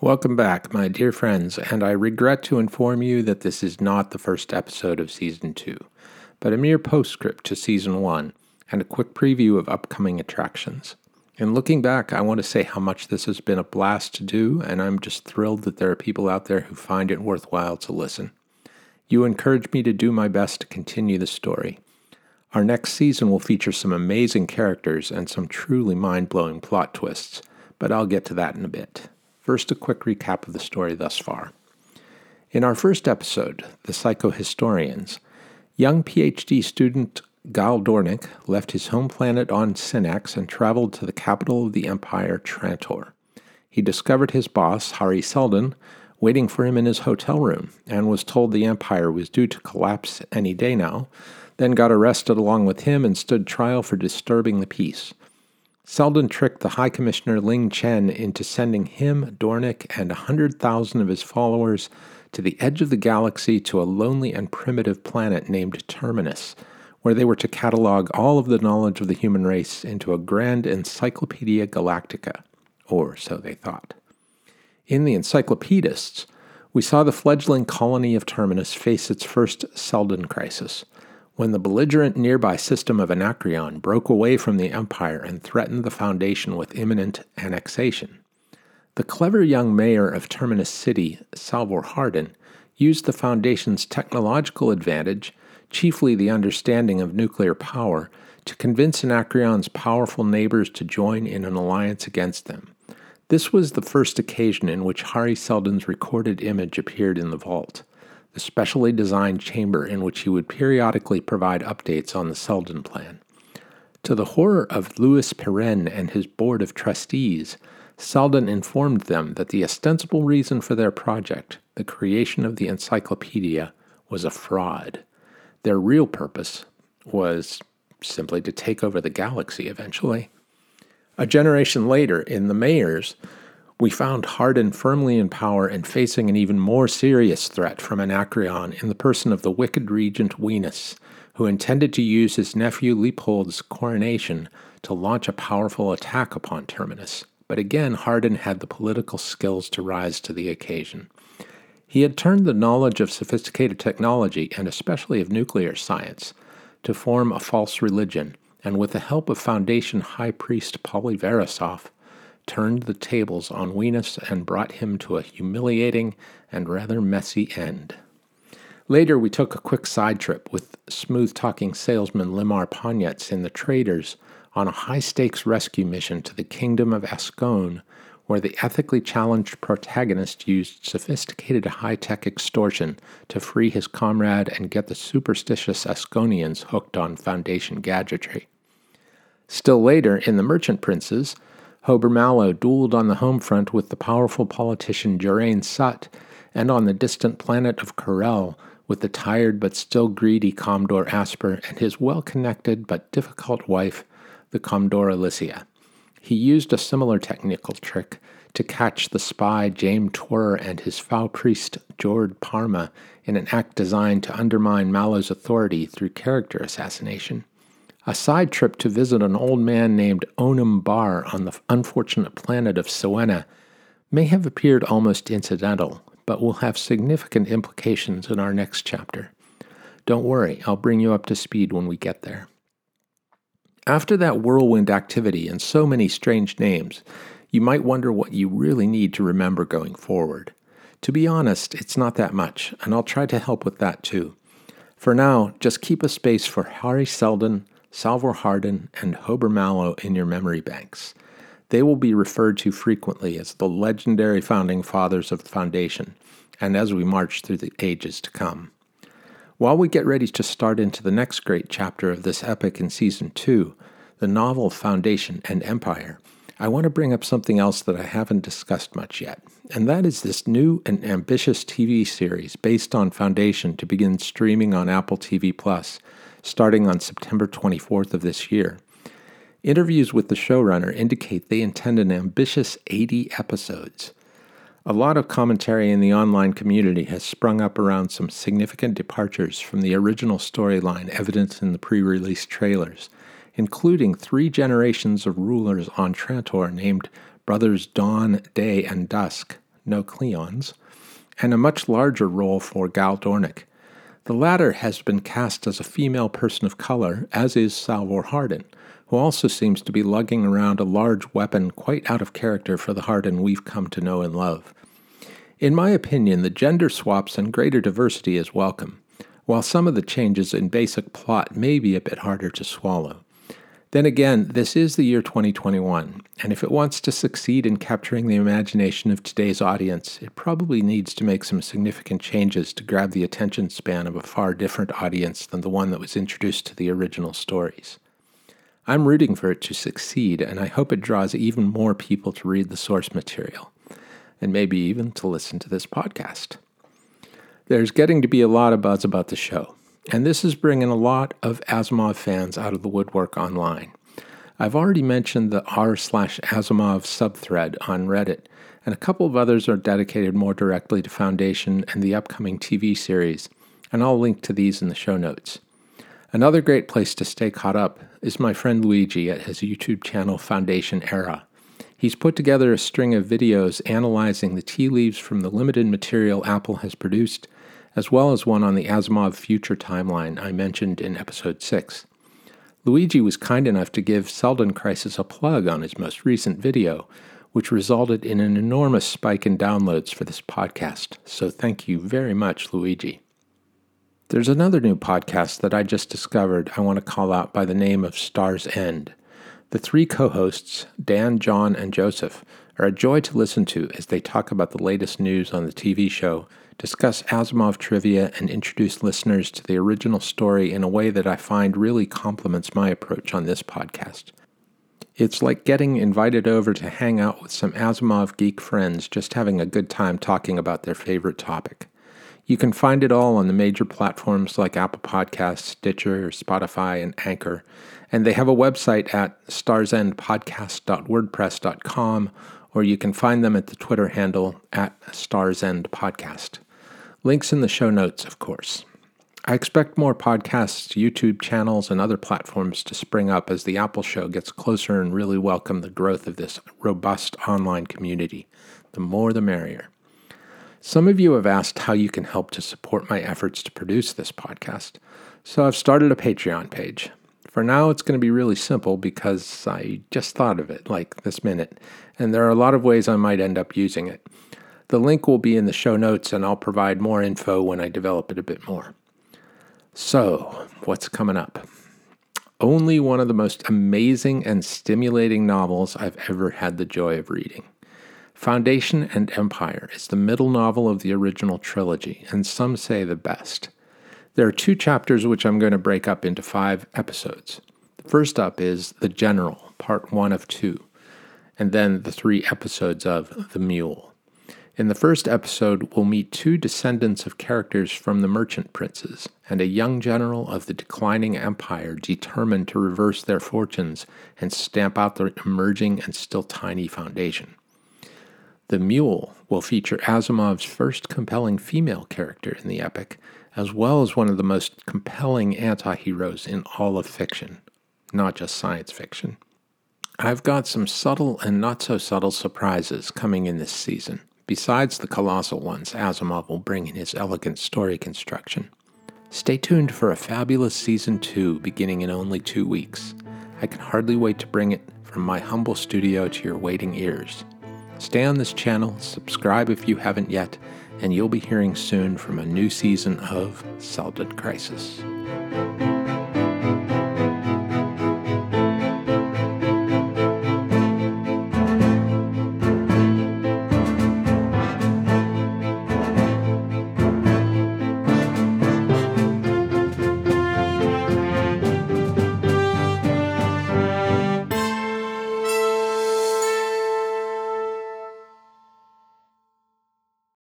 Welcome back, my dear friends, and I regret to inform you that this is not the first episode of Season 2, but a mere postscript to Season 1 and a quick preview of upcoming attractions. In looking back, I want to say how much this has been a blast to do, and I'm just thrilled that there are people out there who find it worthwhile to listen. You encourage me to do my best to continue the story. Our next season will feature some amazing characters and some truly mind blowing plot twists, but I'll get to that in a bit. First, a quick recap of the story thus far. In our first episode, The Psychohistorians, young PhD student Gaal Dornick left his home planet on Synnax and traveled to the capital of the Empire, Trantor. He discovered his boss, Hari Seldon, waiting for him in his hotel room and was told the Empire was due to collapse any day now, then got arrested along with him and stood trial for disturbing the peace. Seldon tricked the High Commissioner Linge Chen into sending him, Dornick, and a hundred thousand of his followers to the edge of the galaxy to a lonely and primitive planet named Terminus, where they were to catalog all of the knowledge of the human race into a grand Encyclopedia Galactica, or so they thought. In the Encyclopedists, we saw the fledgling colony of Terminus face its first Seldon crisis – when the belligerent nearby system of Anacreon broke away from the Empire and threatened the Foundation with imminent annexation. The clever young mayor of Terminus City, Salvor Hardin, used the Foundation's technological advantage, chiefly the understanding of nuclear power, to convince Anacreon's powerful neighbors to join in an alliance against them. This was the first occasion in which Hari Seldon's recorded image appeared in the vault a specially designed chamber in which he would periodically provide updates on the Seldon plan. To the horror of Lewis Pirenne and his board of trustees, Seldon informed them that the ostensible reason for their project, the creation of the encyclopedia, was a fraud. Their real purpose was simply to take over the galaxy eventually. A generation later, in The Mayors, we found Hardin firmly in power and facing an even more serious threat from Anacreon in the person of the wicked regent Wienis, who intended to use his nephew Leopold's coronation to launch a powerful attack upon Terminus. But again, Hardin had the political skills to rise to the occasion. He had turned the knowledge of sophisticated technology, and especially of nuclear science, to form a false religion, and with the help of Foundation High Priest Poly Verisof, turned the tables on Wienis and brought him to a humiliating and rather messy end. Later, we took a quick side trip with smooth talking salesman Limmar Ponyets in the Traders on a high stakes rescue mission to the kingdom of Askone, where the ethically challenged protagonist used sophisticated high tech extortion to free his comrade and get the superstitious Askonians hooked on Foundation gadgetry. Still later, in The Merchant Princes, Hober Mallow dueled on the home front with the powerful politician Jorane Sutt, and on the distant planet of Korell with the tired but still greedy Commodore Asper and his well connected but difficult wife, the Commodora Licia. He used a similar technical trick to catch the spy Jaim Twer and his foul priest Jord Parma in an act designed to undermine Mallow's authority through character assassination. A side trip to visit an old man named Onum Barr on the unfortunate planet of Siwenna may have appeared almost incidental, but will have significant implications in our next chapter. Don't worry, I'll bring you up to speed when we get there. After that whirlwind activity and so many strange names, you might wonder what you really need to remember going forward. To be honest, it's not that much, and I'll try to help with that too. For now, just keep a space for Hari Seldon, Salvor Hardin, and Hober Mallow in your memory banks. They will be referred to frequently as the legendary founding fathers of the Foundation, and as we march through the ages to come. While we get ready to start into the next great chapter of this epic in Season 2, the novel Foundation and Empire, I want to bring up something else that I haven't discussed much yet, and that is this new and ambitious TV series based on Foundation to begin streaming on Apple TV Plus starting on September 24th of this year. Interviews with the showrunner indicate they intend an ambitious 80 episodes. A lot of commentary in the online community has sprung up around some significant departures from the original storyline evidenced in the pre release trailers, including three generations of rulers on Trantor named Brothers Dawn, Day, and Dusk, no Cleons, and a much larger role for Gal Dornick. The latter has been cast as a female person of color, as is Salvor Hardin, who also seems to be lugging around a large weapon quite out of character for the Hardin we've come to know and love. In my opinion, the gender swaps and greater diversity is welcome, while some of the changes in basic plot may be a bit harder to swallow. Then again, this is the year 2021, and if it wants to succeed in capturing the imagination of today's audience, it probably needs to make some significant changes to grab the attention span of a far different audience than the one that was introduced to the original stories. I'm rooting for it to succeed, and I hope it draws even more people to read the source material, and maybe even to listen to this podcast. There's getting to be a lot of buzz about the show. And this is bringing a lot of Asimov fans out of the woodwork online. I've already mentioned the r slash Asimov subthread on Reddit, and a couple of others are dedicated more directly to Foundation and the upcoming TV series, and I'll link to these in the show notes. Another great place to stay caught up is my friend Luigi at his YouTube channel Foundation Era. He's put together a string of videos analyzing the tea leaves from the limited material Apple has produced as well as one on the Asimov future timeline I mentioned in episode 6. Luigi was kind enough to give Seldon Crisis a plug on his most recent video, which resulted in an enormous spike in downloads for this podcast, so thank you very much, Luigi. There's another new podcast that I just discovered I want to call out by the name of Star's End. The three co hosts, Dan, John, and Joseph, are a joy to listen to as they talk about the latest news on the TV show discuss Asimov trivia, and introduce listeners to the original story in a way that I find really complements my approach on this podcast. It's like getting invited over to hang out with some Asimov geek friends just having a good time talking about their favorite topic. You can find it all on the major platforms like Apple Podcasts, Stitcher, Spotify, and Anchor. And they have a website at starsendpodcast.wordpress.com, or you can find them at the Twitter handle at starsendpodcast. Links in the show notes, of course. I expect more podcasts, YouTube channels, and other platforms to spring up as the Apple Show gets closer and really welcome the growth of this robust online community. The more the merrier. Some of you have asked how you can help to support my efforts to produce this podcast, so I've started a Patreon page. For now, it's going to be really simple because I just thought of it like this minute, and there are a lot of ways I might end up using it. The link will be in the show notes, and I'll provide more info when I develop it a bit more. So, what's coming up? Only one of the most amazing and stimulating novels I've ever had the joy of reading. Foundation and Empire is the middle novel of the original trilogy, and some say the best. There are two chapters which I'm going to break up into five episodes. The first up is The General, part one of two, and then the three episodes of The Mule. In the first episode, we'll meet two descendants of characters from the merchant princes and a young general of the declining empire determined to reverse their fortunes and stamp out the emerging and still tiny foundation. The Mule will feature Asimov's first compelling female character in the epic, as well as one of the most compelling anti heroes in all of fiction, not just science fiction. I've got some subtle and not so subtle surprises coming in this season besides the colossal ones Asimov will bring in his elegant story construction. Stay tuned for a fabulous season 2 beginning in only two weeks. I can hardly wait to bring it from my humble studio to your waiting ears. Stay on this channel, subscribe if you haven't yet, and you'll be hearing soon from a new season of Seldon Crisis.